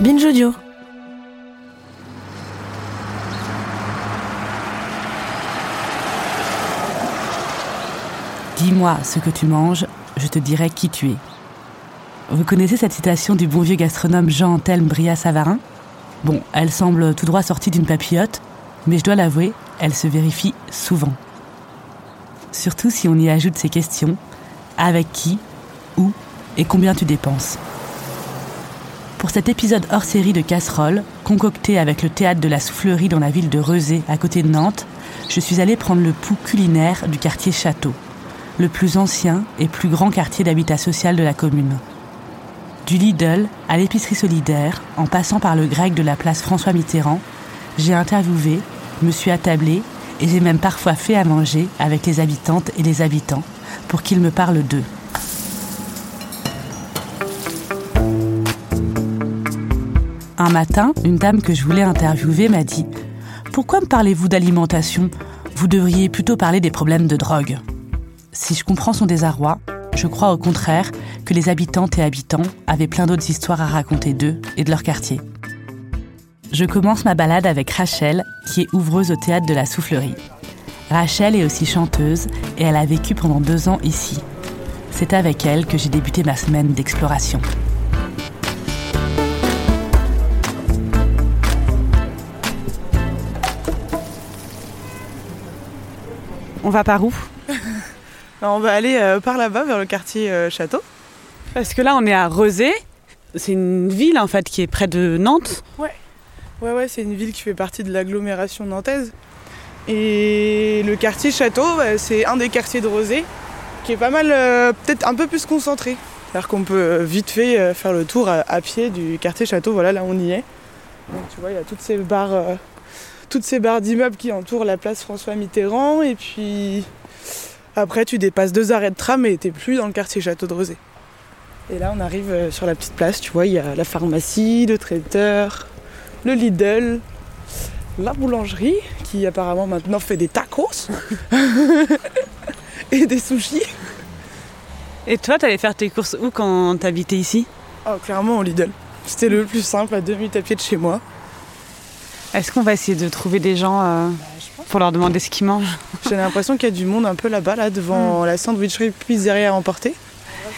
Binge Audio. Dis-moi ce que tu manges, je te dirai qui tu es. Vous connaissez cette citation du bon vieux gastronome Jean-Anthelme Bria-Savarin Bon, elle semble tout droit sortie d'une papillote, mais je dois l'avouer, elle se vérifie souvent. Surtout si on y ajoute ces questions avec qui, où et combien tu dépenses. Pour cet épisode hors série de casserole, concocté avec le théâtre de la soufflerie dans la ville de Rezé, à côté de Nantes, je suis allée prendre le pouls culinaire du quartier Château, le plus ancien et plus grand quartier d'habitat social de la commune. Du Lidl à l'épicerie solidaire, en passant par le grec de la place François Mitterrand, j'ai interviewé, me suis attablée et j'ai même parfois fait à manger avec les habitantes et les habitants pour qu'ils me parlent d'eux. Un matin, une dame que je voulais interviewer m'a dit Pourquoi me parlez-vous d'alimentation? Vous devriez plutôt parler des problèmes de drogue. Si je comprends son désarroi, je crois au contraire que les habitantes et habitants avaient plein d'autres histoires à raconter d'eux et de leur quartier. Je commence ma balade avec Rachel, qui est ouvreuse au théâtre de la soufflerie. Rachel est aussi chanteuse et elle a vécu pendant deux ans ici. C'est avec elle que j'ai débuté ma semaine d'exploration. On va par où Alors, on va aller euh, par là-bas vers le quartier euh, Château. Parce que là, on est à Rezé. C'est une ville en fait qui est près de Nantes. Ouais, ouais, c'est une ville qui fait partie de l'agglomération nantaise. Et le quartier Château, bah, c'est un des quartiers de Rezé qui est pas mal, euh, peut-être un peu plus concentré. C'est-à-dire qu'on peut vite fait faire le tour à, à pied du quartier Château. Voilà, là on y est. Donc tu vois, il y a toutes ces barres, toutes ces barres d'immeubles qui entourent la place François Mitterrand. Et puis après, tu dépasses deux arrêts de tram et t'es plus dans le quartier Château de Rezé. Et là, on arrive euh, sur la petite place, tu vois, il y a la pharmacie, le traiteur, le Lidl, la boulangerie, qui apparemment maintenant fait des tacos et des sushis. Et toi, t'allais faire tes courses où quand t'habitais ici? Oh, clairement au Lidl. C'était le plus simple, à deux minutes à pied de chez moi. Est-ce qu'on va essayer de trouver des gens euh, pour leur demander ce qu'ils mangent J'ai l'impression qu'il y a du monde un peu là-bas, là, devant la sandwicherie pizzeria à emporter.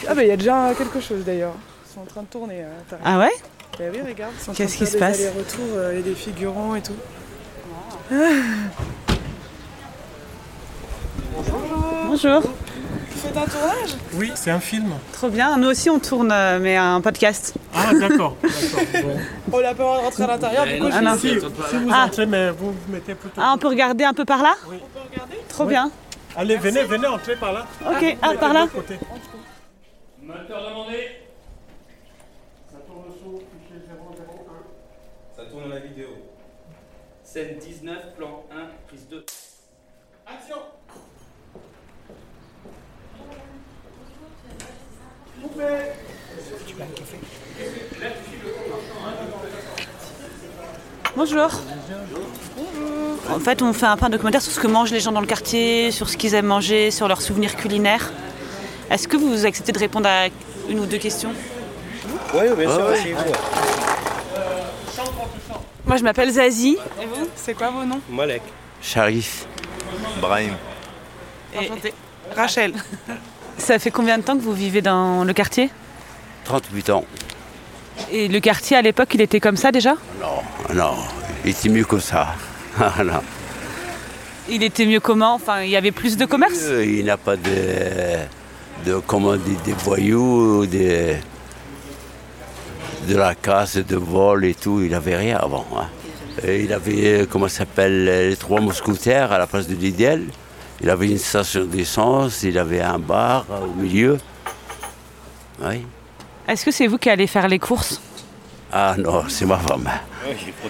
Ah bah il y a déjà quelque chose d'ailleurs. Ils sont en train de tourner. t'as- Ah ouais? Bah oui, regarde. ils sont en Qu'est-ce qui se passe? des allers-retours euh, et des figurants et tout. Bonjour. Vous faites un tournage Oui, c'est un film. Trop bien. Nous aussi, on tourne, euh, mais un podcast. Ah, d'accord. Bon. On n'a pas le droit de rentrer à l'intérieur, du coup Ah non. Si, si vous Ah. entrez, mais vous vous mettez plutôt. Ah, on peut regarder un peu par là Oui. on peut regarder Trop Oui. bien. Allez, venez, venez, entrez par là. Ok, ah, Mettez par là côté. Moteur demandé. Ça tourne sous fichier 001. Ça tourne la vidéo. Scène 19, plan 1, prise 2. Action Bonjour. En fait, on fait un peu un documentaire sur ce que mangent les gens dans le quartier, sur ce qu'ils aiment manger, sur leurs souvenirs culinaires. Est-ce que vous acceptez de répondre à une ou deux questions? Oui, bien sûr, asseyez-vous. Moi, je m'appelle Zazie. C'est quoi vos noms? Malek. Sharif, Brahim, Enchantée. Rachel. Ça fait combien de temps que vous vivez dans le quartier? 38 ans. Et le quartier, à l'époque, il était comme ça déjà? Non, non, il était mieux que ça. Ah, non. Il était mieux comment? Enfin, il y avait plus de commerce? Euh, Il n'a pas de, de comment dire, des voyous, des, de la casse, de vol et tout. Il n'avait rien avant. hein. Et il avait, euh, comment ça s'appelle, les trois mousquetaires à la place de l'idéal. Il avait une station d'essence, il avait un bar euh, au milieu. Oui. Est-ce que c'est vous qui allez faire les courses? Ah non, c'est ma femme.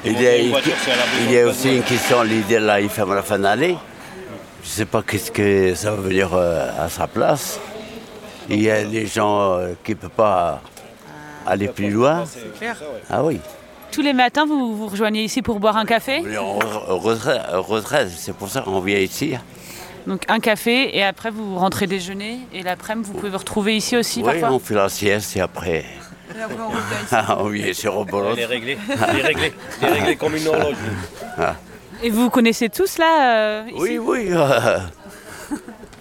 Il Il y a, il y a aussi une question, l'idée là, il ferme la fin d'année. Je ne sais pas qu'est-ce que ça va venir euh, à sa place. Il y a des gens euh, qui ne peuvent pas aller plus loin. clair. Ah oui. Tous les matins, vous vous rejoignez ici pour boire un café? On retraite, c'est pour ça qu'on vient ici. Donc un café et après vous rentrez déjeuner et l'après-midi vous pouvez vous retrouver ici aussi Oui, parfois on fait la sieste et après. Ah, on vient sur Robolote. Il est réglé. Il est réglé. Il est réglé comme une horloge. Et vous vous connaissez tous là euh, ici? Oui, oui. euh,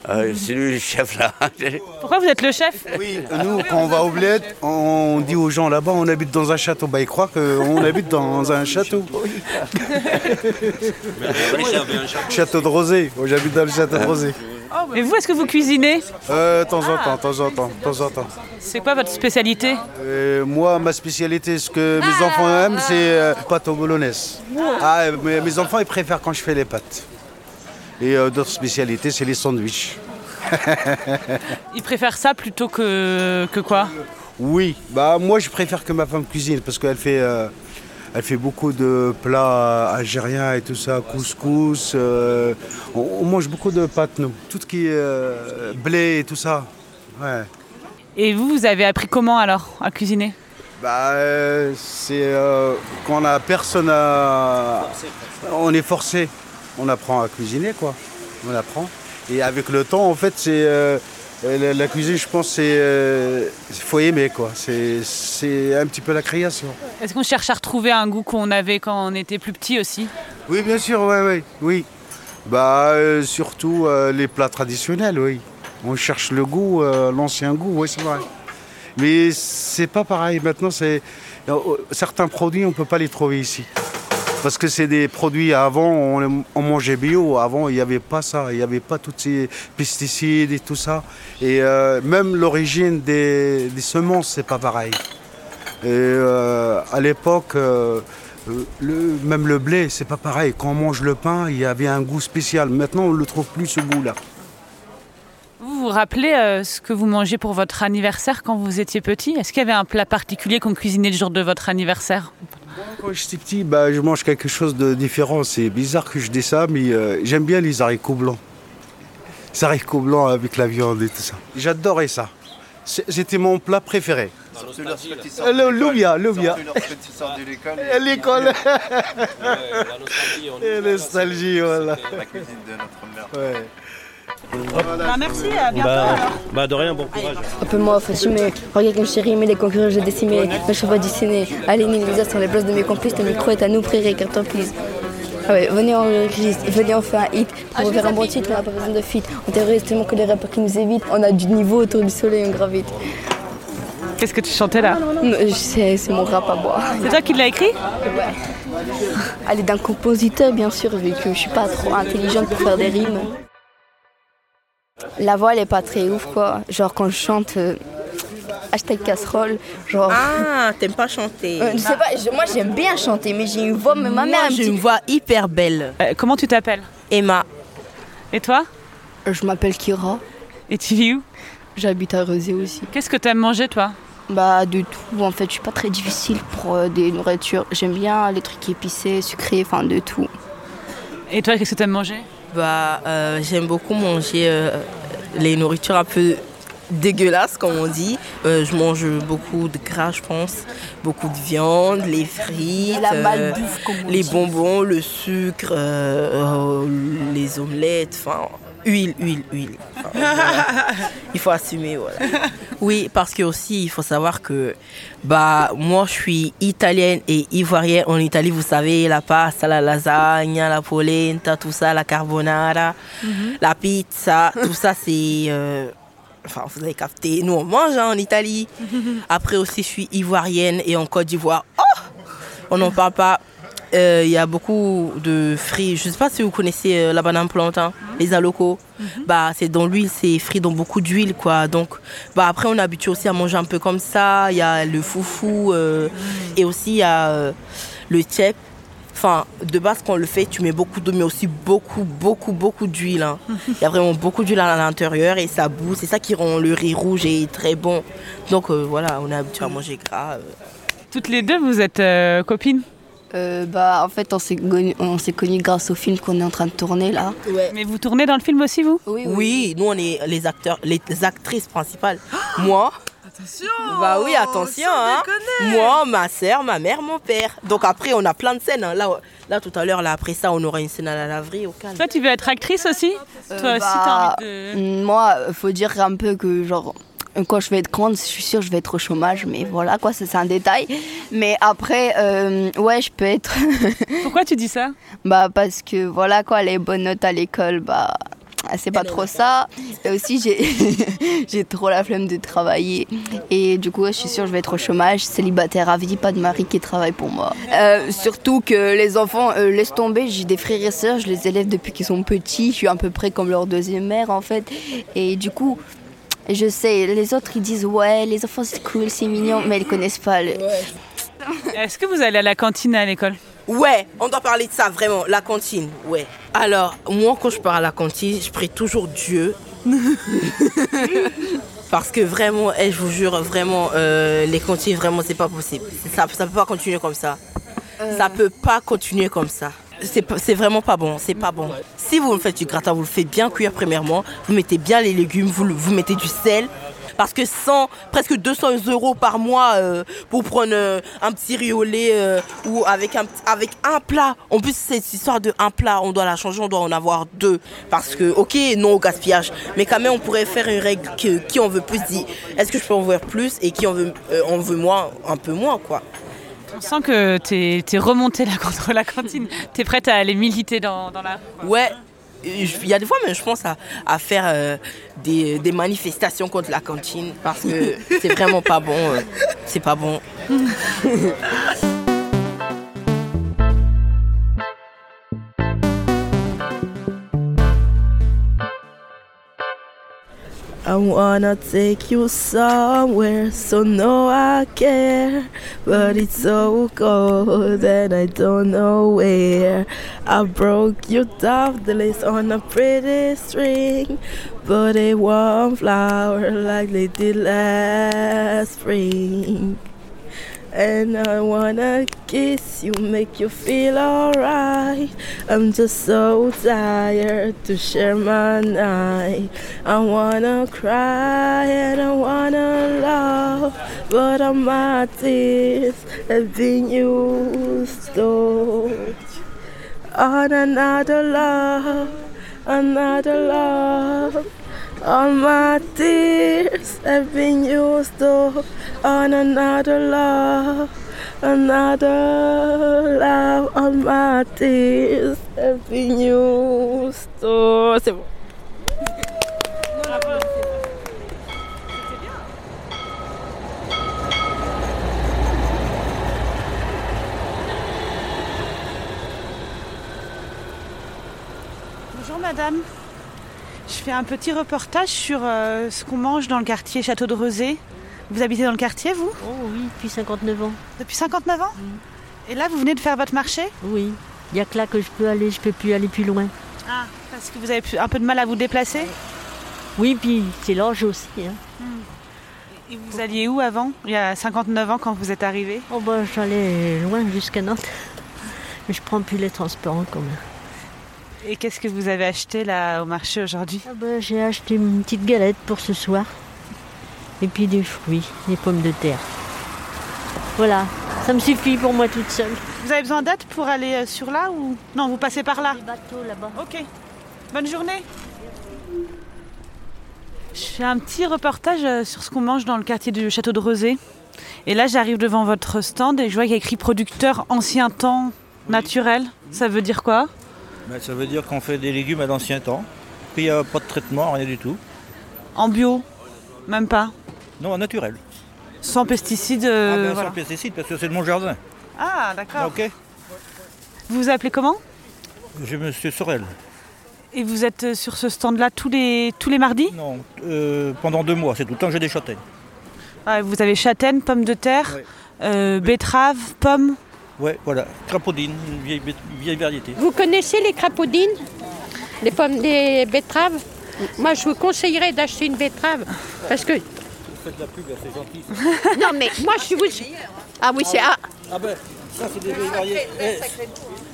euh, c'est lui le chef là. Pourquoi vous êtes le chef Oui, nous, quand on va au bled, on dit aux gens là-bas, on habite dans un château. Bah, ils croient qu'on habite dans un château. Château de Rosé. J'habite dans le château de Rosé. Et vous, est-ce que vous cuisinez Euh, temps en temps, temps en temps, en temps. C'est quoi votre spécialité Euh, moi, ma spécialité, ce que mes enfants aiment, c'est euh, pâte aux bolognaise. Ah, mais mes enfants, ils préfèrent quand je fais les pâtes. Et euh, d'autres spécialités, c'est les sandwichs. Ils préfèrent ça plutôt que, que quoi? Oui, bah moi je préfère que ma femme cuisine parce qu'elle fait, euh, elle fait beaucoup de plats algériens et tout ça, couscous. euh, on, on mange beaucoup de pâtes nous, tout ce qui est euh, blé et tout ça. Ouais. Et vous, vous avez appris comment alors à cuisiner? Bah c'est quand on a personne à, on est forcé, on apprend à cuisiner quoi, on apprend. Et avec le temps en fait c'est euh, la, la cuisine je pense c'est euh, faut aimer quoi, c'est c'est un petit peu la création. Est-ce qu'on cherche à retrouver un goût qu'on avait quand on était plus petit aussi? Oui, bien sûr, oui, oui, oui. Bah, euh, surtout euh, les plats traditionnels, oui. On cherche le goût, l'ancien goût, oui, c'est vrai. Mais c'est pas pareil. Maintenant, c'est certains produits, on peut pas les trouver ici. Parce que c'est des produits avant, on, mangeait bio. Avant, il n'y avait pas ça. Il n'y avait pas tous ces pesticides et tout ça. Et euh, même l'origine des, semences, c'est pas pareil. Et euh, à l'époque, euh, même le blé, c'est pas pareil. Quand on mange le pain, il y avait un goût spécial. Maintenant, on ne le trouve plus ce goût-là. Vous vous rappelez euh, ce que vous mangez pour votre anniversaire quand vous étiez petit? Est-ce qu'il y avait un plat particulier qu'on cuisinait le jour de votre anniversaire? Quand j'étais petit, bah, je mange quelque chose de différent. C'est bizarre que je dis ça, mais euh, j'aime bien les haricots blancs. Les haricots blancs avec la viande et tout ça. J'adorais ça. C'était mon plat préféré. Le loubia, loubia. À l'école. Et nostalgie, voilà. Ouais. Bah, Merci, à bientôt Bah, bah de rien, bon courage. Appelle-moi Fatimé, regarde comme chérie, mais les concurrents j'ai décimé, le cheval dessiné, allez nique les as sur les places de mes complices, le micro est à nous, prairie, carton please. Ah ouais, venez en registre, venez on fait un hit, pour faire un bon titre, on n'a pas besoin de feat, on terrorise tellement que les rappeurs qui nous évitent, on a du niveau autour du soleil, on gravite. Qu'est-ce que tu chantais là? Je c'est mon rap à moi. C'est toi qui l'as écrit? Ouais. Elle est d'un compositeur, bien sûr, vu que je suis pas trop intelligente pour faire des rimes. La voix, elle est pas très ouf, quoi. Genre, quand je chante, euh, hashtag casserole, genre. Ah, t'aimes pas chanter Euh, je sais pas, je- moi j'aime bien chanter, mais j'ai une voix, mais ma mère, elle me j'ai dit- une voix hyper belle. Euh, Comment tu t'appelles Emma, Et toi Je m'appelle Kira, Et tu vis où j'habite à Rezé aussi. Qu'est-ce que t'aimes manger toi Bah, de tout, en fait, je suis pas très difficile pour euh, des nourritures. J'aime bien les trucs épicés, sucrés, enfin de tout. Et toi, qu'est-ce que t'aimes manger bah, euh, j'aime beaucoup manger euh, les nourritures un peu dégueulasses, comme on dit. Euh, je mange beaucoup de gras, je pense. Beaucoup de viande, les frites, les bonbons, le sucre, les omelettes, enfin, huile, huile, huile. Enfin, voilà. Il faut assumer, voilà. Oui, parce que aussi, il faut savoir que bah, moi, je suis italienne et ivoirienne. En Italie, vous savez, la pasta, la lasagne, la polenta, tout ça, la carbonara, la pizza, tout ça, c'est... euh, Enfin, vous avez capté, nous on mange hein, en Italie. Après aussi, je suis ivoirienne et en Côte d'Ivoire. Oh On n'en parle pas. Euh, Il y a beaucoup de fruits. Je ne sais pas si vous connaissez euh, la banane plantain, les alocos. Bah, c'est dans l'huile, c'est frit dans beaucoup d'huile, quoi. Donc, bah, après, on est habitué aussi à manger un peu comme ça. Il y a le foufou euh, et aussi il y a le tiep. Enfin, de base, quand on le fait, tu mets beaucoup d'eau, mais aussi beaucoup, beaucoup, beaucoup d'huile. hein. Il y a vraiment beaucoup d'huile à l'intérieur et ça boue. C'est ça qui rend le riz rouge et très bon. Donc, voilà, on est habitué à manger gras. Toutes les deux, vous êtes copines? Euh, bah, en fait, on s'est connus on s'est connus grâce au film qu'on est en train de tourner là. Mais vous tournez dans le film aussi, vous? Oui, Oui, nous, on est les acteurs, les actrices principales. Moi. Attention Bah oui, attention. Hein. Moi, ma soeur, ma mère, mon père. Donc après, on a plein de scènes. hein. Là, là tout à l'heure, là, après ça, on aura une scène à la laverie au calme. Toi, tu veux être actrice aussi? Toi aussi, bah, t'as envie de... Moi, faut dire un peu que genre Quand je vais être grande, je suis sûre que je vais être au chômage, mais voilà, quoi, c'est un détail. Mais après, euh, ouais, je peux être. Pourquoi tu dis ça? Bah, parce que voilà, quoi, les bonnes notes à l'école, bah. C'est pas trop ça. Et aussi, j'ai j'ai trop la flemme de travailler. Et du coup, je suis sûre que je vais être au chômage, célibataire à vie, pas de mari qui travaille pour moi. Euh, surtout que les enfants, euh, laissent tomber. J'ai des frères et sœurs, je les élève depuis qu'ils sont petits. Je suis à peu près comme leur deuxième mère, en fait. Et du coup, je sais, les autres, ils disent ouais, les enfants, c'est cool, c'est mignon, mais ils connaissent pas le. Est-ce que vous allez à la cantine à l'école? Ouais, on doit parler de ça vraiment, la cantine, ouais. Alors, moi quand je pars à la cantine, je prie toujours Dieu. Parce que vraiment, eh, je vous jure, vraiment, euh, les cantines, vraiment, c'est pas possible. Ça, ça peut pas continuer comme ça. Ça peut pas continuer comme ça. C'est vraiment pas bon, c'est pas bon. Si vous me faites du gratin, vous le faites bien cuire premièrement, vous mettez bien les légumes, vous, mettez du sel. Parce que 100, presque 200 euros par mois euh, pour prendre euh, un petit riz au lait euh, ou avec un, avec un plat. En plus, cette histoire de un plat, on doit la changer, on doit en avoir deux. Parce que, ok, non au gaspillage, mais quand même, on pourrait faire une règle que qui en veut plus dit est-ce que je peux en voir plus et qui en veut, en veut moins, un peu moins, quoi. On sent que t'es es remonté là contre la cantine. T'es prête à aller militer dans, dans la rue. Ouais, il y a des fois, mais je pense à, à faire euh, des, des manifestations contre la cantine parce que c'est vraiment pas bon. euh, c'est pas bon. I wanna take you somewhere, so no I care. But it's so cold and I don't know where. I broke you dovetails on a pretty string, but it won't flower like they did last spring. And I wanna kiss you, make you feel alright. I'm just so tired to share my night. I wanna cry and I wanna love, but all my tears have been used to on another love, another love. All my tears have been used to on another love, another love. All my tears have been used to. C'est bon. Bonjour madame. Un petit reportage sur euh, ce qu'on mange dans le quartier Château de Rezé. Vous habitez dans le quartier, vous? Oh oui, depuis 59 ans. Depuis 59 ans? Et là, vous venez de faire votre marché? Oui. Il n'y a que là que je peux aller, je peux plus aller plus loin. Ah, parce que vous avez un peu de mal à vous déplacer? Oui, puis c'est l'âge aussi. hein. Et vous alliez où avant? Il y a 59 ans quand vous êtes arrivé? Oh ben j'allais loin jusqu'à Nantes. Mais je prends plus les transports en commun. Et qu'est-ce que vous avez acheté là au marché aujourd'hui? Ah ben, j'ai acheté une petite galette pour ce soir. Et puis des fruits, des pommes de terre. Voilà, ça me suffit pour moi toute seule. Vous avez besoin d'aide pour aller euh, sur là ou Non, vous passez par là? Les bateaux là-bas. Ok. Bonne journée. Je fais un petit reportage euh, sur ce qu'on mange dans le quartier du château de Rezé. Et là, j'arrive devant votre stand et je vois qu'il y a écrit producteur ancien temps naturel. Ça veut dire quoi? Ben, ça veut dire qu'on fait des légumes à l'ancien temps. Puis il n'y a pas de traitement, rien du tout. En bio Même pas Non, en naturel. Sans pesticides Ah euh, ben, voilà. Sans pesticides, parce que c'est de mon jardin. Ah, d'accord. Ok Vous vous appelez comment? Je Monsieur Sorel. Et vous êtes euh, sur ce stand-là tous les, tous les mardis? Non, euh, pendant deux mois, c'est tout le temps que j'ai des châtaignes. Ah, Vous avez châtaignes, pommes de terre, euh, betteraves, pommes. Ouais, voilà. Crapaudine, une vieille, vieille variété. Vous connaissez les crapaudines Les pommes des betteraves? Moi, je vous conseillerais d'acheter une betterave parce que. Vous faites de la pub, c'est gentil. Non, mais moi, je vous. Ah oui, c'est. Ah, Ah ben, ça c'est des vieilles variétés. Eh,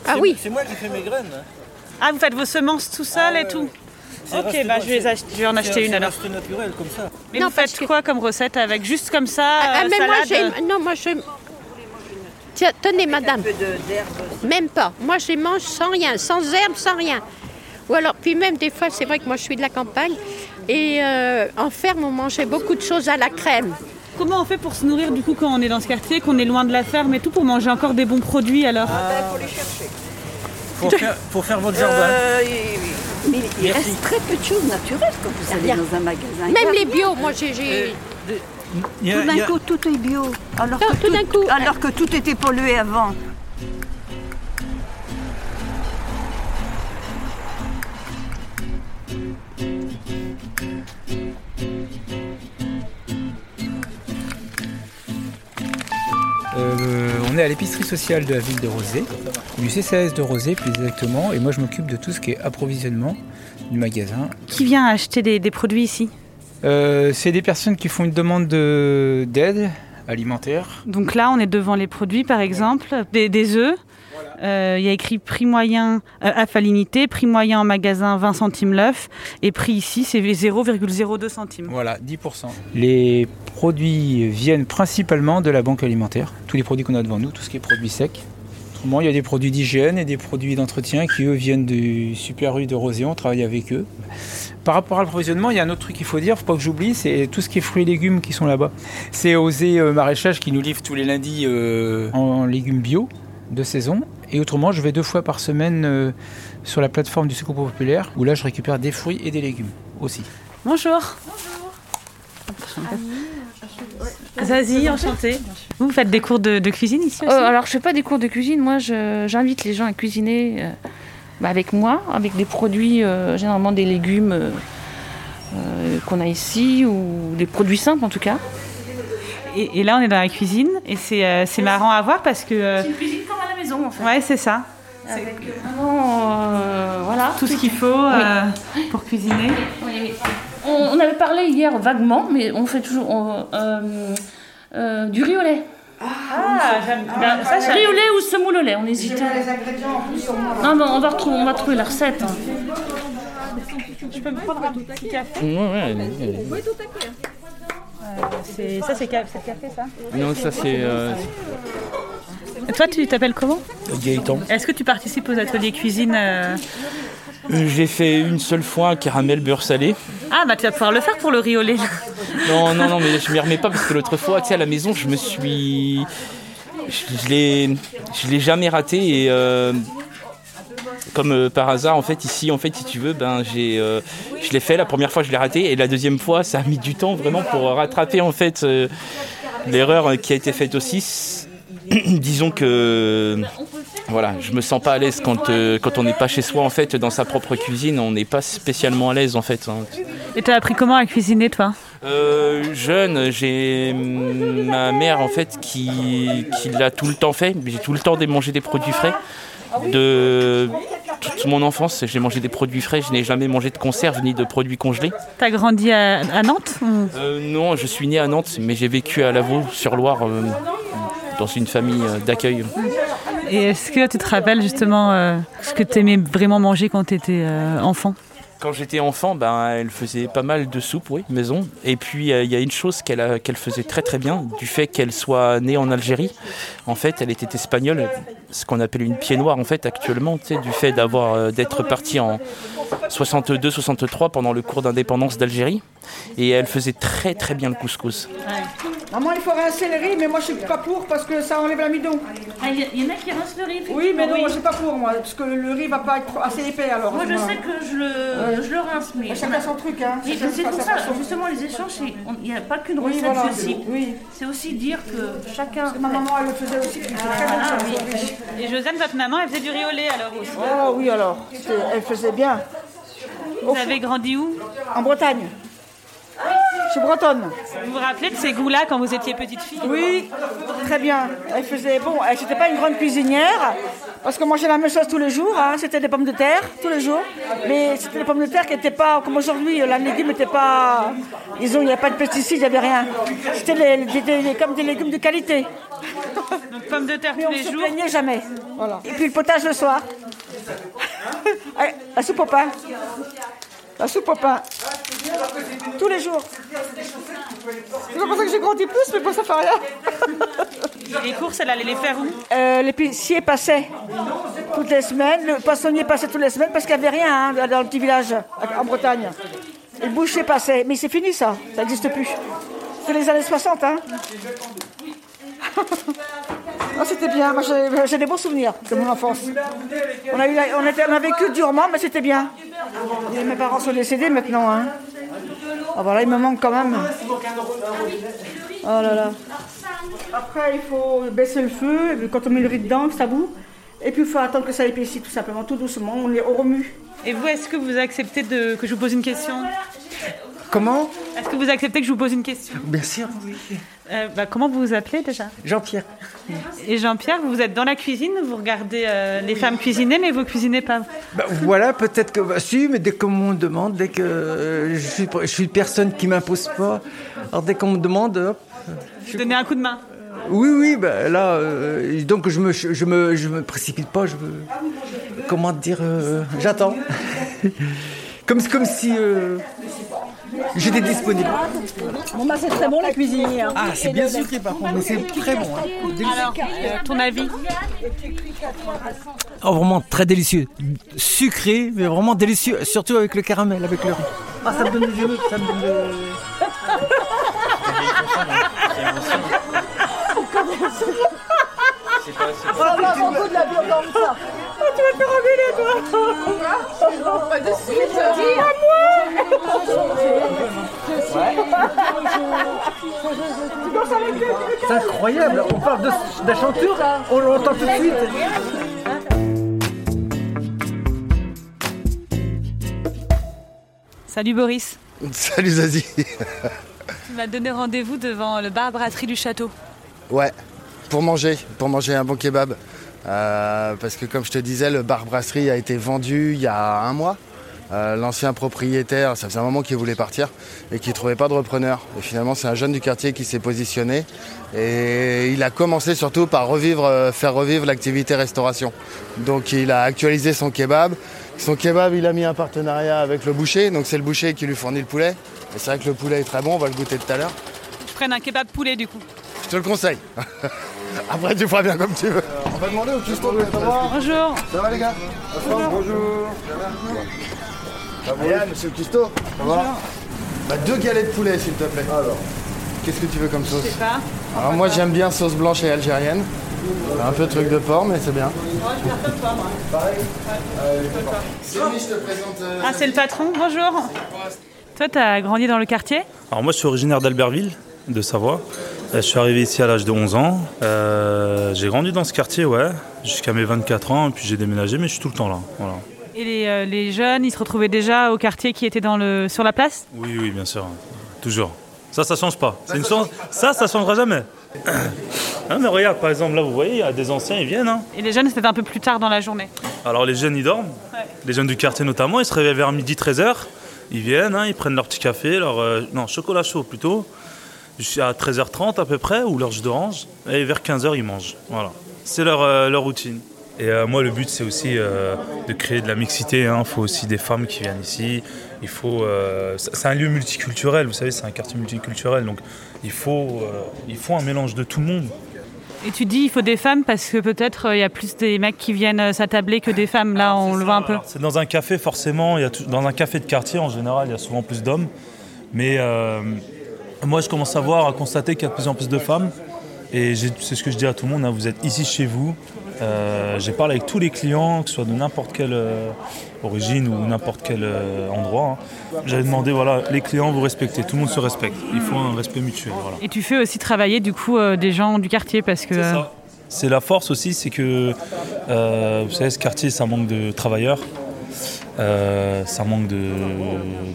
ah oui. C'est moi qui fais mes graines. hein. Ah, vous faites vos semences tout seul Ah, et ouais, tout? ouais. Ok, bah, je, vais acheter- je vais en acheter une c'est alors. naturel comme ça. Et Non, vous faites que- quoi comme recette avec? Juste comme ça, Ah, euh, mais moi, salade j'ai. Non, moi, je. Tiens, tenez, madame. Même pas. Moi, je les mange sans rien, sans herbe, sans rien. Ou alors, puis même des fois, c'est vrai que moi, je suis de la campagne. Et euh, en ferme, on mangeait beaucoup de choses à la crème. Comment on fait pour se nourrir du coup quand on est dans ce quartier, qu'on est loin de la ferme et tout, pour manger encore des bons produits alors Pour faire, pour faire votre jardin. Euh, il- mais il reste très peu de choses naturelles quand vous allez dans un magasin. Même les bio, moi j'ai. Tout d'un coup, tout est bio. Alors, Non, que tout d'un coup, alors que tout était pollué avant. Euh, on est à l'épicerie sociale de la ville de Rosé, du CCAS de Rosé plus exactement, et moi je m'occupe de tout ce qui est approvisionnement du magasin. Qui vient acheter des, des produits ici? Euh, c'est des personnes qui font une demande de- d'aide alimentaire. Donc là, on est devant les produits, par exemple, des, des œufs. Euh, Il y a écrit prix moyen euh, à falinité, prix moyen en magasin 20 centimes l'œuf, et prix ici c'est 0,02 centimes. Voilà, 10%. Les produits viennent principalement de la banque alimentaire, tous les produits qu'on a devant nous, tout ce qui est produits secs. Autrement, il y a des produits d'hygiène et des produits d'entretien qui, eux, viennent du Super U de Rosé, on travaille avec eux. Par rapport à l'approvisionnement, il y a un autre truc qu'il faut dire, faut pas que j'oublie, c'est tout ce qui est fruits et légumes qui sont là-bas. C'est Osé euh, Maraîchage qui nous livre tous les lundis euh, en légumes bio de saison. Et autrement, je vais deux fois par semaine euh, sur la plateforme du Secours Populaire, où là, je récupère des fruits et des légumes aussi. Bonjour. Zazie, enchantée. Vous faites des cours de, de cuisine ici aussi Euh, alors, je fais pas des cours de cuisine. Moi, je- j'invite les gens à cuisiner euh, bah, avec moi, avec des produits, euh, généralement des légumes qu'on a ici, ou des produits simples en tout cas. et, et là, on est dans la cuisine, et c'est euh, c'est marrant à voir parce que... euh, C'est une cuisine comme à la maison en fait. ouais, c'est ça. Avec vraiment, euh, voilà. Tout ce qu'il faut euh, pour cuisiner. Oui, oui. On, on avait parlé hier vaguement, mais on fait toujours on- euh, euh, du riz au lait. Ah, j'aime. Ça, j'aime- riz au lait ou semoule au lait, on hésitait. Non, non, on va retrouver, on va trouver la recette. hein. Je peux me prendre un petit café? Ouais, ouais, allez, allez. C'est- Ça, c'est ca- le café, ça? Non, ça c'est. euh, Et Toi, tu t'appelles comment? Gaëtan. Est-ce que tu participes aux ateliers cuisine Euh, J'ai fait une seule fois caramel beurre salé. Ah, bah tu vas pouvoir le faire pour le riz au lait. Non, non, non, mais je m'y remets pas parce que l'autre fois, tu sais, à la maison, je me suis. Je, l'ai, je l'ai jamais raté et. euh, Comme euh, par hasard, en fait, ici, en fait, si tu veux, ben, j'ai, euh, je l'ai fait. La première fois, je l'ai raté, et la deuxième fois, ça a mis du temps vraiment pour rattraper en fait euh, l'erreur qui a été faite aussi. Disons que voilà, je me sens pas à l'aise quand, euh, quand on n'est pas chez soi en fait, dans sa propre cuisine, on n'est pas spécialement à l'aise en fait. hein. Et t'as appris comment à cuisiner, toi? Euh, jeune, j'ai ma mère en fait qui, qui l'a tout le temps fait. J'ai tout le temps de manger des produits frais. De toute mon enfance, j'ai mangé des produits frais. Je n'ai jamais mangé de conserve ni de produits congelés. T'as grandi à, à Nantes Euh, non, je suis né à Nantes, mais j'ai vécu à Lavaux-sur-Loire euh, dans une famille d'accueil. Et est-ce que tu te rappelles justement euh, ce que tu aimais vraiment manger quand tu étais enfant? Quand j'étais enfant, ben, elle faisait pas mal de soupe, oui, maison. Et puis, euh, il y a une chose qu'elle qu'elle faisait très très bien, du fait qu'elle soit née en Algérie. En fait, elle était espagnole, ce qu'on appelle une pied noire, en fait, actuellement, tu sais, du fait d'avoir euh, d'être partie en 62-63 pendant le cours d'indépendance d'Algérie. Et elle faisait très très bien le couscous. Maman, il faudrait un céleri, mais moi je suis pas pour parce que ça enlève l'amidon. Ah, il y, en a qui rincent le riz. Oui, mais non, Oui. moi je suis pas pour moi, parce que le riz va pas être assez épais alors. Moi, je sais que je le, Ouais. je le rince, mais. Chacun son truc, hein. Oui, Chacun c'est sa pour ça, façon. justement, les échanges, c'est- on- il n'y a pas qu'une Oui, recette voilà. possible. Oui. C'est aussi dire que chacun. Ma maman, elle le faisait aussi, puis c'est très bon Ah, ça. oui. oui. Et Josiane, votre maman, elle faisait du riz au lait alors aussi Oh oui alors, c'est- elle faisait bien. Vous avez grandi où? En Bretagne. Suis bretonne. Vous vous rappelez de ces goûts-là quand vous étiez petite fille? Oui, très bien. Elle faisait, bon, elle n'était pas une grande cuisinière, parce qu'on mangeait la même chose tous les jours, hein. c'était des pommes de terre tous les jours, mais c'était des pommes de terre qui n'étaient pas, comme aujourd'hui, la légume n'était pas, disons, il n'y avait pas de pesticides, il n'y avait rien. C'était comme des légumes de qualité. Donc pommes de terre Mais tous on les se jours plaignait jamais. Voilà. Et puis le potage le soir. Allez, la soupe au pain. La soupe au pain. Tous les jours. C'est pour ça que j'ai grandi plus, mais bon, ça fait rien. Et les courses, elle allait les faire où Euh, L'épicier passait toutes les semaines, le poissonnier passait toutes les semaines parce qu'il n'y avait rien hein, dans le petit village en Bretagne. Et le boucher passait. Mais c'est fini ça, ça n'existe plus. C'était les années 60, hein. Ah, c'était bien, j'ai des bons souvenirs de mon enfance. On a, eu, on, a vécu durement, mais c'était bien. Mes parents sont décédés maintenant. Hein. Ah, voilà, il me manque quand même. Oh là là. Après, il faut baisser le feu, quand on met le riz dedans, ça bout. Et puis il faut attendre que ça épaissit tout simplement, tout doucement, on les remue. Et vous, est-ce que vous acceptez de... que je vous pose une question? Comment Est-ce que vous acceptez que je vous pose une question? Bien sûr, oui. Euh, bah, Comment vous vous appelez déjà? Jean-Pierre. Et Jean-Pierre, vous êtes dans la cuisine, vous regardez euh, les femmes cuisiner, mais vous cuisinez pas. Bah, voilà, peut-être que. Bah, si, mais dès qu'on me demande, dès que. euh, je, suis, je suis une personne qui m'impose pas. Alors dès qu'on me demande, hop. Je donnais un coup de main? Oui, oui, bah, là, donc je me, je, me, je me précipite pas, je veux. Comment dire J'attends. comme, comme si j'étais disponible. Bon, bah, c'est très bon la cuisinière. Ah, c'est bien sucré par contre, mais c'est très bon. hein. Alors, euh, ton avis Oh, vraiment très délicieux. Sucré, mais vraiment délicieux, surtout avec le caramel, avec le riz. Ah, ça me donne des yeux, ça me donne de... Ça va beaucoup de la viande comme ça. Tu vas te faire engueuler, toi Pas de suite. C'est incroyable, on parle de- d'un chanteur, on l'entend tout de suite. Salut Boris. Salut Zazie. Tu m'as donné rendez-vous devant le bar brasserie du château. Ouais, pour manger, pour manger un bon kebab. Euh, parce que comme je te disais, le bar brasserie a été vendu il y a un mois. Euh, L'ancien propriétaire, ça faisait un moment qu'il voulait partir et qu'il ne trouvait pas de repreneur. Et finalement, c'est un jeune du quartier qui s'est positionné. Et il a commencé surtout par revivre, euh, faire revivre l'activité restauration. Donc il a actualisé son kebab. Son kebab, il a mis un partenariat avec le boucher. Donc c'est le boucher qui lui fournit le poulet. Et c'est vrai que le poulet est très bon, on va le goûter tout à l'heure. Je prenne un kebab poulet du coup. Je te le conseille. Après, tu feras bien comme tu veux. On va demander au cuistot. Bonjour. Ça va les gars Bonjour. Ça va Yann, monsieur le cuistot Ça va bah, Deux galets de poulet, s'il te plaît. Alors Qu'est-ce que tu veux comme sauce Je sais pas. Alors moi, j'aime bien sauce blanche et algérienne. Un peu truc de porc, mais c'est bien. je faire comme toi moi. Pareil je te présente... euh, Ah, c'est le patron, bonjour. Toi, t'as grandi dans le quartier? Alors moi je suis originaire d'Albertville, de Savoie. Euh, Je suis arrivé ici à l'âge de 11 ans. Euh, j'ai grandi dans ce quartier, ouais, jusqu'à mes 24 ans, et puis j'ai déménagé, mais je suis tout le temps là. Voilà. Et les, euh, les jeunes, ils se retrouvaient déjà au quartier qui était dans le, sur la place? Oui, oui, bien sûr, toujours. Ça, ça change pas. C'est une chance. Ça, ça changera jamais. Ah, mais regarde, par exemple, là, vous voyez, il y a des anciens, ils viennent. hein. Et les jeunes, c'était un peu plus tard dans la journée. Alors les jeunes, ils dorment. Les jeunes du quartier notamment, ils se réveillent vers midi 13h. Ils viennent, hein, ils prennent leur petit café, leur euh, non, chocolat chaud plutôt, jusqu'à 13h30 à peu près, ou leur jus d'orange. Et vers 15h, ils mangent. Voilà. C'est leur, euh, leur routine. Et euh, moi, le but, c'est aussi euh, de créer de la mixité. Il faut aussi des femmes qui viennent ici. Il faut, euh, c'est un lieu multiculturel, vous savez, c'est un quartier multiculturel. Donc, il faut, euh, il faut un mélange de tout le monde. Et tu dis il faut des femmes parce que peut-être euh, il y a plus des mecs qui viennent s'attabler que des femmes. Là, on le voit un peu. C'est dans un café, forcément. Il y a tout- dans un café de quartier, en général, il y a souvent plus d'hommes. Mais euh, moi, je commence à voir, à constater qu'il y a de plus en plus de femmes. Et c'est ce que je dis à tout le monde hein, vous êtes ici chez vous. Euh, J'ai parlé avec tous les clients, que ce soit de n'importe quelle euh, origine ou n'importe quel euh, endroit. hein. J'avais demandé voilà, les clients, vous respectez. Tout le monde se respecte. Il faut un respect mutuel. Voilà. Et tu fais aussi travailler du coup des gens du quartier parce que. ça. C'est la force aussi, c'est que vous savez, ce quartier, ça manque de travailleurs, ça manque de,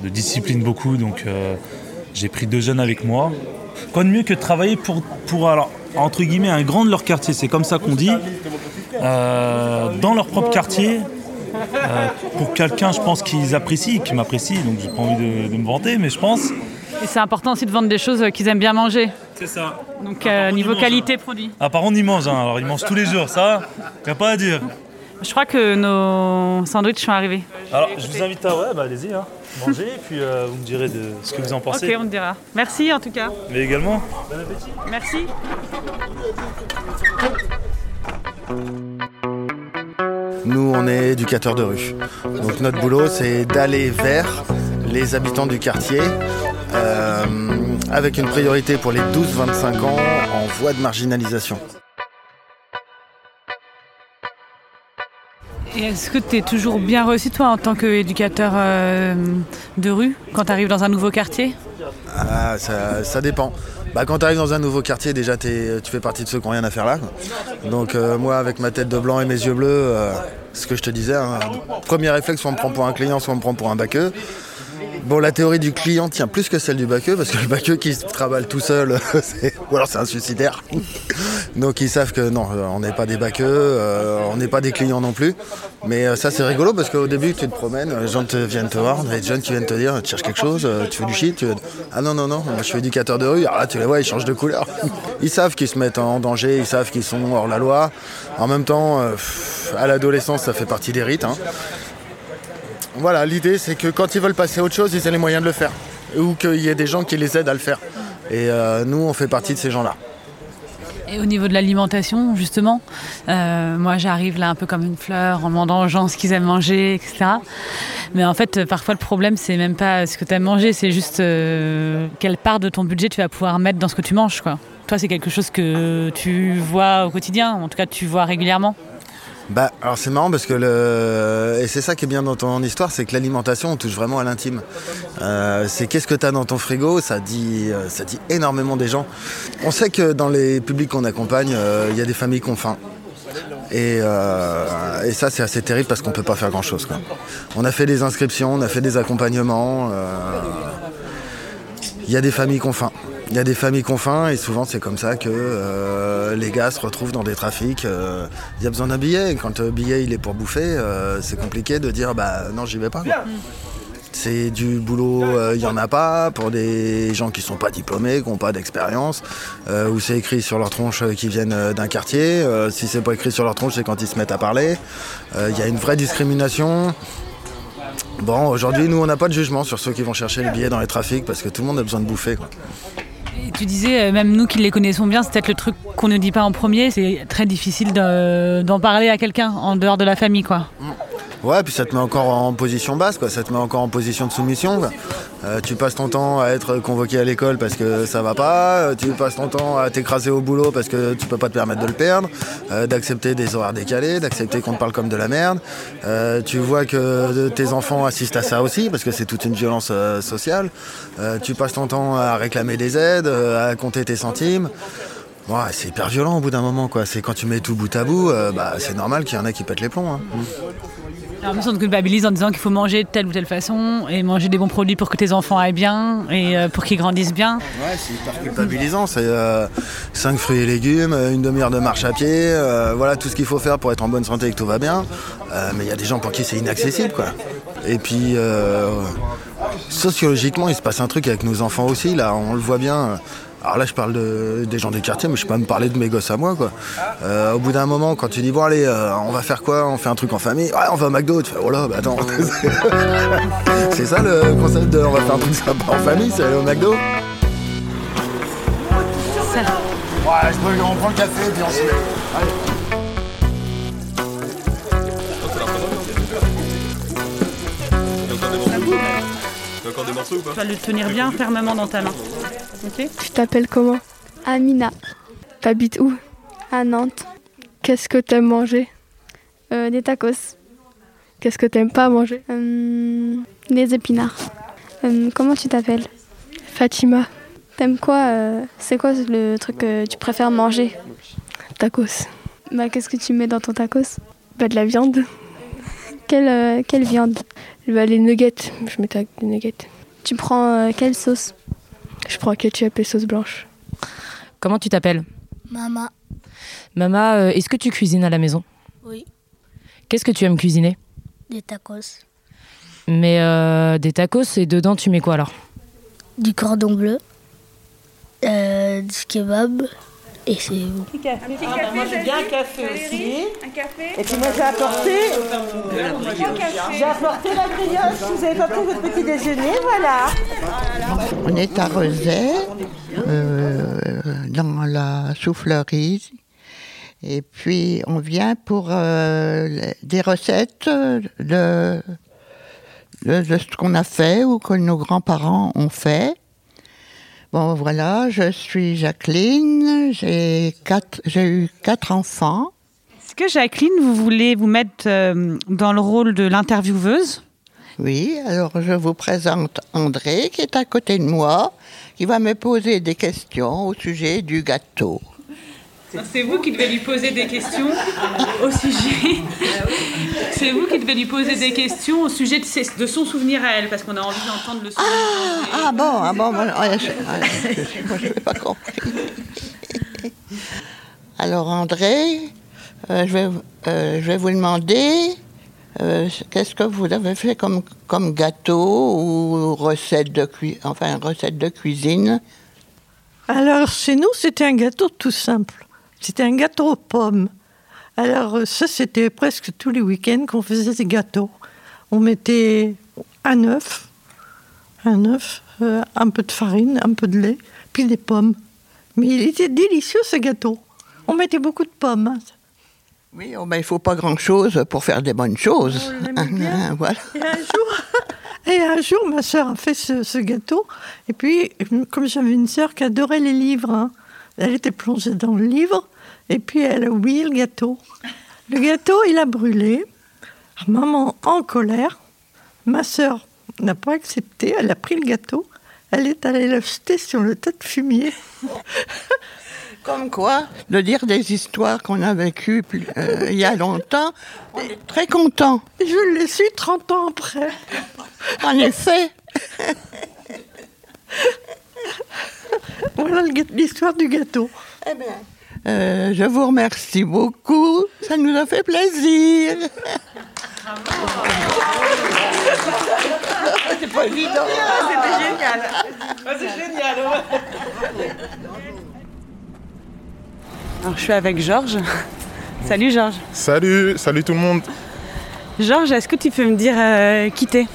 de discipline beaucoup, donc j'ai pris deux jeunes avec moi. Quoi de mieux que de travailler pour, pour alors, entre guillemets, un grand de leur quartier, c'est comme ça qu'on dit, euh, dans leur propre quartier, euh, pour quelqu'un, je pense, qu'ils apprécient, qui m'apprécie, donc j'ai pas envie de, de me vanter, mais je pense. Et c'est important aussi de vendre des choses euh, qu'ils aiment bien manger. C'est ça. Donc euh, niveau qualité produit. Ah, par contre, ils mangent, hein, alors ils mangent tous les jours, ça, y a pas à dire. Je crois que nos sandwichs sont arrivés. Alors, je vous invite à, ouais, bah allez-y, hein, manger, et puis euh, vous me direz de ce que vous en pensez. Ok, on te dira. Merci en tout cas. Mais également, bon appétit. Merci. Nous, on est éducateurs de rue. Donc notre boulot, c'est d'aller vers les habitants du quartier, euh, avec une priorité pour les 12-25 ans en voie de marginalisation. Et est-ce que tu es toujours bien reçu, toi, en tant qu'éducateur euh, de rue, quand tu arrives dans un nouveau quartier? Ah, ça, ça dépend. Bah, quand tu arrives dans un nouveau quartier, déjà tu fais partie de ceux qui n'ont rien à faire là. Donc euh, moi, avec ma tête de blanc et mes yeux bleus, euh, ce que je te disais, hein, premier réflexe, soit on me prend pour un client, soit on me prend pour un baqueux. Bon, la théorie du client tient plus que celle du baqueux, parce que le baqueux qui se travaille tout seul, ou alors c'est un suicidaire. Donc ils savent que non, euh, on n'est pas des baqueux, euh, on n'est pas des clients non plus. Mais euh, ça c'est rigolo parce qu'au début tu te promènes, les gens te viennent te voir, des jeunes qui viennent te dire tu cherches quelque chose, euh, tu fais du shit, tu ah non non non, je suis éducateur de rue, là tu les vois ils changent de couleur. Ils savent qu'ils se mettent en danger, ils savent qu'ils sont hors la loi. En même temps, à l'adolescence ça fait partie des rites. hein. Voilà, l'idée c'est que quand ils veulent passer à autre chose, ils aient les moyens de le faire. Ou qu'il y ait des gens qui les aident à le faire. Et euh, nous on fait partie de ces gens-là. Et au niveau de l'alimentation, justement, euh, moi j'arrive là un peu comme une fleur en demandant aux gens ce qu'ils aiment manger, etc. Mais en fait, parfois le problème, c'est même pas ce que tu aimes manger, c'est juste euh, quelle part de ton budget tu vas pouvoir mettre dans ce que tu manges. Toi, c'est quelque chose que tu vois au quotidien, en tout cas tu vois régulièrement. Bah, alors c'est marrant parce que le. Et c'est ça qui est bien dans ton histoire, c'est que l'alimentation, on touche vraiment à l'intime. Euh, c'est qu'est-ce que tu as dans ton frigo, ça dit, euh, ça dit énormément des gens. On sait que dans les publics qu'on accompagne, euh, il y a des familles qui ont faim. Et, et ça, c'est assez terrible parce qu'on peut pas faire grand-chose. On a fait des inscriptions, on a fait des accompagnements. Il y a des familles qui ont faim. Il y a des familles qui ont faim et souvent c'est comme ça que euh, les gars se retrouvent dans des trafics. euh, Il y a besoin d'un billet. Quand le billet il est pour bouffer, euh, c'est compliqué de dire bah non j'y vais pas. quoi. C'est du boulot, euh, il y en a pas pour des gens qui sont pas diplômés, qui n'ont pas d'expérience, euh, où c'est écrit sur leur tronche euh, qu'ils viennent euh, d'un quartier. Euh, si c'est pas écrit sur leur tronche, c'est quand ils se mettent à parler. Euh, Il y a une vraie discrimination. Bon, aujourd'hui, nous, on n'a pas de jugement sur ceux qui vont chercher les billets dans les trafics parce que tout le monde a besoin de bouffer. Quoi. Tu disais, euh, même nous qui les connaissons bien, c'est peut-être le truc qu'on ne dit pas en premier, c'est très difficile de- d'en parler à quelqu'un en dehors de la famille. quoi. Ouais, puis ça te met encore en position basse, quoi. Ça te met encore en position de soumission. quoi. Euh, tu passes ton temps à être convoqué à l'école parce que ça va pas. euh, Tu passes ton temps à t'écraser au boulot parce que tu peux pas te permettre de le perdre. euh, d'accepter des horaires décalés, d'accepter qu'on te parle comme de la merde. Tu vois que tes enfants assistent à ça aussi parce que c'est toute une violence sociale. Tu passes ton temps à réclamer des aides, à compter tes centimes. Ouais, c'est hyper violent au bout d'un moment, quoi. C'est quand tu mets tout bout à bout, bah, c'est normal qu'il y en a qui pètent les plombs. hein. Alors, on te culpabilise en disant qu'il faut manger de telle ou telle façon et manger des bons produits pour que tes enfants aillent bien et euh, pour qu'ils grandissent bien. Ouais, c'est hyper culpabilisant. C'est 5 fruits et légumes, euh, une demi-heure de marche à pied, euh, voilà tout ce qu'il faut faire pour être en bonne santé et que tout va bien. Euh, mais il y a des gens pour qui c'est inaccessible, quoi. Et puis, euh, sociologiquement, il se passe un truc avec nos enfants aussi, là, on le voit bien. Alors là, je parle de- des gens des quartiers, mais je peux pas me parler de mes gosses à moi, quoi. Euh, au bout d'un moment, quand tu dis, bon, allez, euh, on va faire quoi? On fait un truc en famille Ouais, on va au McDo. Tu fais, oh là, bah attends. c'est ça le concept de on va faire un truc sympa en famille, c'est aller au McDo? Ouais, je peux, on prend le café et puis on se met. Allez. Encore des morceaux ou pas Tu vas le tenir bien fermement dans ta main. Ok Tu t'appelles comment Amina. T'habites où À Nantes. Qu'est-ce que t'aimes manger Euh, des tacos. Qu'est-ce que t'aimes pas manger Hum, des épinards. Hum, comment tu t'appelles Fatima. T'aimes quoi euh, C'est quoi le truc que tu préfères manger Tacos. Bah, qu'est-ce que tu mets dans ton tacos Bah, de la viande. Quelle, euh, quelle viande Bah, les nuggets. Je mettais avec des nuggets. Tu prends euh, quelle sauce? Je prends ketchup et sauce blanche. Comment tu t'appelles? Maman. Mama, euh, est-ce que tu cuisines à la maison? Oui. Qu'est-ce que tu aimes cuisiner? Des tacos. Mais euh, des tacos et dedans tu mets quoi alors? Du cordon bleu. euh, du kebab. Et c'est bon. Un petit café, moi j'ai bien un café aussi. Un café. Et puis moi j'ai apporté, j'ai apporté la brioche. Vous avez pas pris votre petit déjeuner, voilà. On est à Rezay, euh, dans la soufflerie. Et puis on vient pour euh, des recettes de, de, de ce qu'on a fait ou que nos grands-parents ont fait. Bon, voilà, je suis Jacqueline, j'ai quatre- j'ai eu quatre enfants. Est-ce que Jacqueline, vous voulez vous mettre euh, dans le rôle de l'intervieweuse? Oui, alors je vous présente André qui est à côté de moi, qui va me poser des questions au sujet du gâteau. C'est vous qui devez lui poser des questions au sujet. C'est vous qui devez lui poser des questions au sujet de, ses- de son souvenir à elle, parce qu'on a envie d'entendre le souvenir. Ah bon, ah bon, moi, ah, je- ah, je- moi, je n'avais pas compris. Alors André, euh, je, vais, euh, je vais vous demander euh, qu'est-ce que vous avez fait comme, comme gâteau ou recette de, enfin, recette de cuisine? Alors, chez nous, c'était un gâteau tout simple. C'était un gâteau aux pommes. Alors, euh, ça, c'était presque tous les week-ends qu'on faisait des gâteaux. On mettait un œuf, un œuf, euh, un peu de farine, un peu de lait, puis des pommes. Mais il était délicieux, ce gâteau. On mettait beaucoup de pommes. hein. Oui, oh, ben, il ne faut pas grand-chose pour faire des bonnes choses. voilà. Et un jour, et un jour, ma sœur a fait ce, ce gâteau. Et puis, comme j'avais une sœur qui adorait les livres, hein, elle était plongée dans le livre. Et puis, elle a oublié le gâteau. Le gâteau, il a brûlé. Maman, en colère, ma sœur n'a pas accepté. Elle a pris le gâteau. Elle est allée le jeter sur le tas de fumier. Comme quoi, de dire des histoires qu'on a vécues euh, il y a longtemps, on est très content. Je l'ai su 30 ans après. En effet. voilà l'histoire du gâteau. Euh, je vous remercie beaucoup. Ça nous a fait plaisir. C'est pas évident. C'était génial. c'est génial. Alors, je suis avec Georges. Salut Georges. Salut, salut tout le monde. Georges, est-ce que tu peux me dire euh, qui t'es?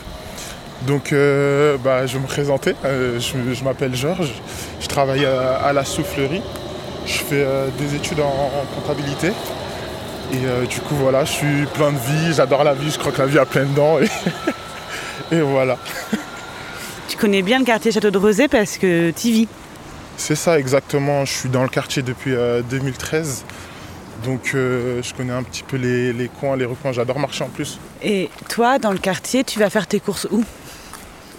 Donc, euh, bah, je vais me présenter. Euh, je je m'appelle Georges. Je travaille à, à la soufflerie. Je fais euh, des études en, comptabilité. Et euh, du coup, voilà, je suis plein de vie. J'adore la vie. Je crois que la vie a plein de dents. Et, et voilà. Tu connais bien le quartier Château de Rosé parce que tu y vis. C'est ça exactement. Je suis dans le quartier depuis euh, 2013. Donc, euh, je connais un petit peu les, les coins, les recoins. J'adore marcher en plus. Et toi, dans le quartier, tu vas faire tes courses où?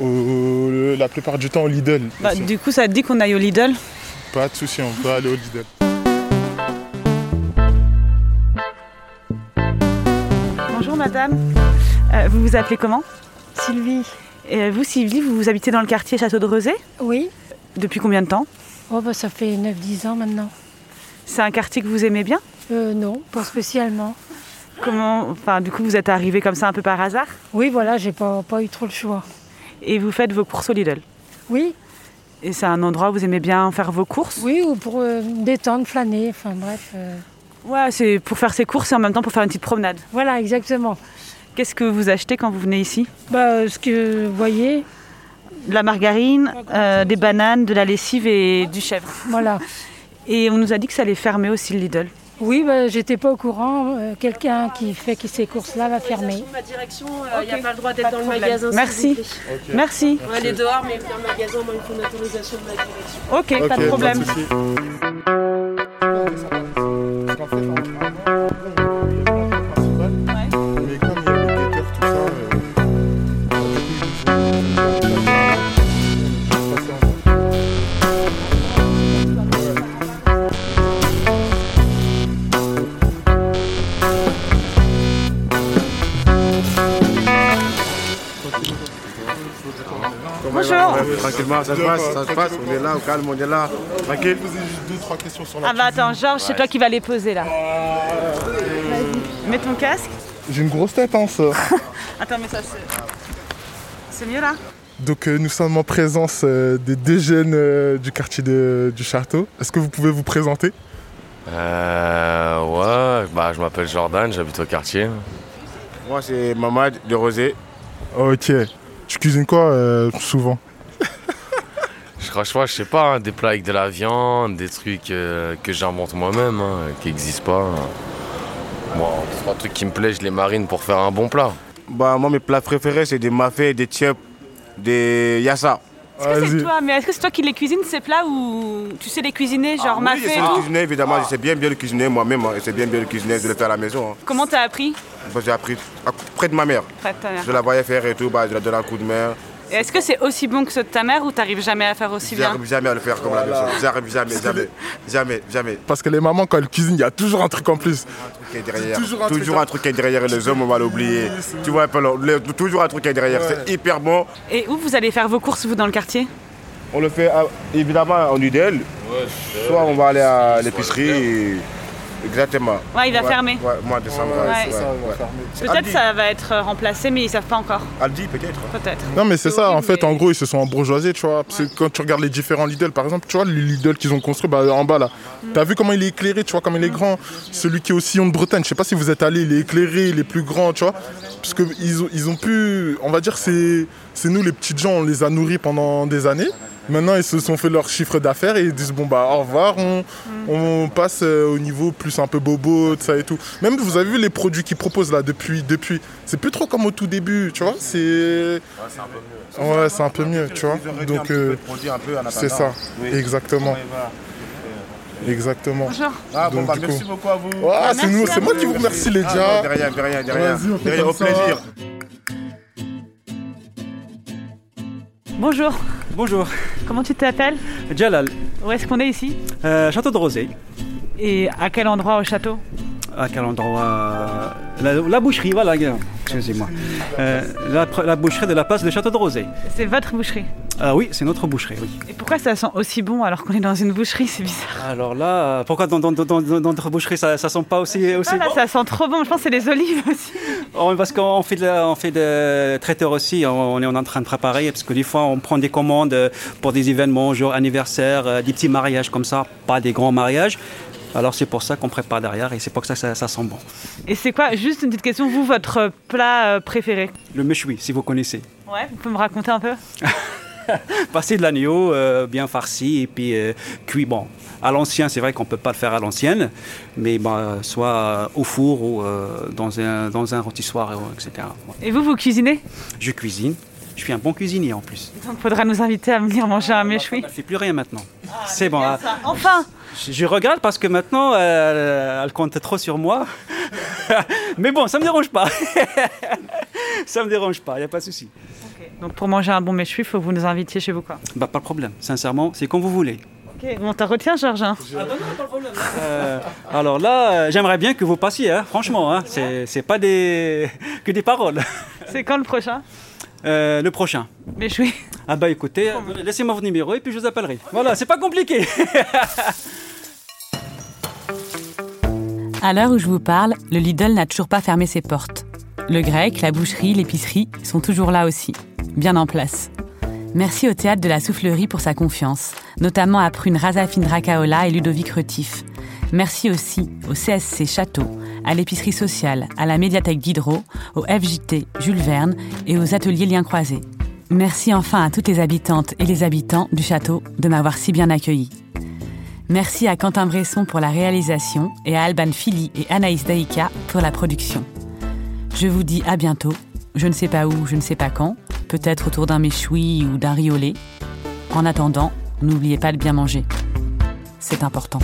Au- la plupart du temps au Lidl. Bah. Du coup, ça te dit qu'on aille au Lidl? Pas de souci, on peut aller au Lidl. Bonjour madame. Euh, vous vous appelez comment? Sylvie. Et vous, Sylvie, vous, vous habitez dans le quartier Château de Rosé? Oui. Depuis combien de temps? Oh, bah, ça fait 9-10 ans maintenant. C'est un quartier que vous aimez bien? Euh, non, pas spécialement. Comment, enfin, du coup, vous êtes arrivé comme ça un peu par hasard? Oui, voilà, j'ai pas, pas eu trop le choix. Et vous faites vos courses au Lidl? Oui. Et c'est un endroit où vous aimez bien faire vos courses Oui, ou pour euh, détendre, flâner, enfin bref. euh, Ouais, c'est pour faire ses courses et en même temps pour faire une petite promenade. Voilà, exactement. Qu'est-ce que vous achetez quand vous venez ici? Bah, ce que vous voyez. De la margarine, euh, des bananes, de la lessive et du chèvre. Voilà. Et on nous a dit que ça allait fermer aussi le Lidl. Oui, bah, j'étais pas au courant. euh, Quelqu'un qui fait que ces courses-là va fermer. Ma direction, il n'y a pas le droit d'être dans le problème. magasin. Merci. vous plaît. Ok. Merci. On va aller dehors, mais venir au magasin, moi, il faut une autorisation de ma direction. Ok, pas de problème. Tranquillement, ça se passe, ça se passe. On est là, au calme, on est là. Tranquille. poser juste deux, trois questions sur la Ah bah attends, Georges, c'est toi qui vas les poser là. Mets ton casque. J'ai une grosse tête, hein, ça. Attends, mais ça c'est. C'est mieux là Donc, euh, nous sommes en présence euh, des deux jeunes euh, du quartier de- du château. Est-ce que vous pouvez vous présenter? Euh, ouais, bah, je m'appelle Jordan, j'habite au quartier. Moi, c'est Mamad de Rosé. Ok. Tu cuisines quoi euh, souvent? Je franchement, je sais pas, hein, des plats avec de la viande, des trucs euh, que j'invente moi-même, hein, qui n'existent pas. Moi, trois trucs qui me plaisent, je les marine pour faire un bon plat. Bah, moi, mes plats préférés, c'est des mafés, des tchèpes, des yassa. Est-ce que c'est toi, mais est-ce que c'est toi qui les cuisines ces plats ou tu sais les cuisiner, genre Ah Oui, mafé je sais le tout cuisiner, évidemment. Je sais bien bien le cuisiner moi-même. hein. Je sais bien bien le cuisiner, de le faire à la maison. hein. Comment t'as appris Bah, J'ai appris à- près de ma mère. Près de ta mère. Je la voyais faire et tout, bah, je la donnais un coup de main. Et est-ce que c'est aussi bon que ceux de ta mère ou t'arrives jamais à faire aussi bien J'arrive jamais à le faire comme la même chose. J'arrive jamais, jamais, jamais, jamais. Parce que les mamans, quand elles cuisinent, il y a toujours un truc en plus. qui est derrière. Toujours un Toujours, truc- un truc qui est derrière et les hommes, on va l'oublier. Tu vois un peu, le- le- toujours un truc qui est derrière. Ouais. C'est hyper bon. Et où vous allez faire vos courses, vous, dans le quartier? On le fait ah, évidemment en idéal. Soit on va aller à l'épicerie. Exactement. Ouais, il va fermer. Ouais, mois de décembre. Ouais. ouais, C'est ça, ouais, ouais. Peut-être ça va être euh, remplacé, mais ils savent pas encore. Aldi, peut-être. Peut-être. Non mais c'est ça, en fait, en gros, ils se sont embourgeoisés, tu vois. Parce que quand tu regardes les différents Lidl, par exemple, tu vois, le Lidl qu'ils ont construit bah, en bas là, t'as vu comment il est éclairé, tu vois, comme il est grand? Celui qui est au sillon de Bretagne, je sais pas si vous êtes allé, il est éclairé, il est plus grand, tu vois. Parce qu'ils ont, ils ont pu, on va dire, c'est c'est nous les petites gens, on les a nourris pendant des années. Maintenant, ils se sont fait leur chiffre d'affaires et ils disent bon bah au revoir, on, on passe euh, au niveau plus un peu bobo, tout ça et tout. Même vous avez vu les produits qu'ils proposent là depuis, depuis, c'est plus trop comme au tout début, tu vois. C'est Ouais, c'est un peu mieux, tu vois. Donc, euh, c'est ça, exactement. Exactement. Bonjour. Ah, bon, Donc, bah, merci coup- beaucoup à vous. Ah, c'est nous, c'est moi qui vous remercie, les Ah, gars. de rien, de rien, de rien. Vas-y, on fait De rien, comme au ça. plaisir. Bonjour. Bonjour. Comment tu t'appelles Jalal, Où est-ce qu'on est ici euh, château de Rosé. Et à quel endroit au château À quel endroit euh, la, la boucherie, voilà, excusez-moi. Euh, la, la boucherie de la place de Château de Rosé. C'est votre boucherie. Ah oui, c'est notre boucherie, oui. Et pourquoi ça sent aussi bon alors qu'on est dans une boucherie C'est bizarre. Alors là, pourquoi dans, dans, dans, notre boucherie ça, ça sent pas aussi, aussi là, bon ça sent trop bon. Je pense que c'est les olives aussi. Oh, Parce qu'on fait, de la- on fait de traiteur aussi, on est en train de préparer, parce que des fois on prend des commandes euh, pour des événements, genre anniversaire, euh, des petits mariages comme ça, pas des grands mariages. Alors c'est pour ça qu'on prépare derrière et c'est pour ça que ça, ça sent bon. Et c'est quoi Juste une petite question. Vous, votre plat euh, préféré? Le méchoui, si vous connaissez. Ouais. Vous pouvez me raconter un peu? Passer de l'agneau euh, bien farci et puis euh, cuit. Bon, à l'ancien, c'est vrai qu'on ne peut pas le faire à l'ancienne, mais bah, soit au four ou euh, dans, un, dans un rôtissoir, etc. Et vous, vous cuisinez? Je cuisine. Je suis un bon cuisinier en plus. Donc, faudra nous inviter à venir manger un méchoui. Je ne fais plus rien maintenant. c'est bon. hein. Enfin Je, je regarde parce que maintenant, euh, elle compte trop sur moi. mais bon, ça ne me dérange pas. ça ne me dérange pas, il n'y a pas de souci. Donc, pour manger un bon méchoui, il faut que vous nous invitiez chez vous, quoi. Bah, pas de problème. Sincèrement, c'est comme vous voulez. Ok. Bon, t'en retiens, Georges hein Euh, alors là, euh, j'aimerais bien que vous passiez, hein, franchement. Hein, c'est c'est pas des, que des paroles. C'est quand le prochain? Euh, le prochain. Méchoui. Ah bah écoutez, euh, laissez-moi votre numéro et puis je vous appellerai. Voilà, c'est pas compliqué. À l'heure où je vous parle, le Lidl n'a toujours pas fermé ses portes. Le grec, la boucherie, l'épicerie sont toujours là aussi, bien en place. Merci au théâtre de la Soufflerie pour sa confiance, notamment à Prune Razafine Dracaola et Ludovic Retif. Merci aussi au CSC Château, à l'épicerie sociale, à la médiathèque d'Hydro, au FJT Jules Verne et aux ateliers Liens Croisés. Merci enfin à toutes les habitantes et les habitants du château de m'avoir si bien accueilli. Merci à Quentin Bresson pour la réalisation et à Alban Philly et Anaïs Daïka pour la production. Je vous dis à bientôt, je ne sais pas où, je ne sais pas quand, peut-être autour d'un méchoui ou d'un riolet. En attendant, n'oubliez pas de bien manger. C'est important.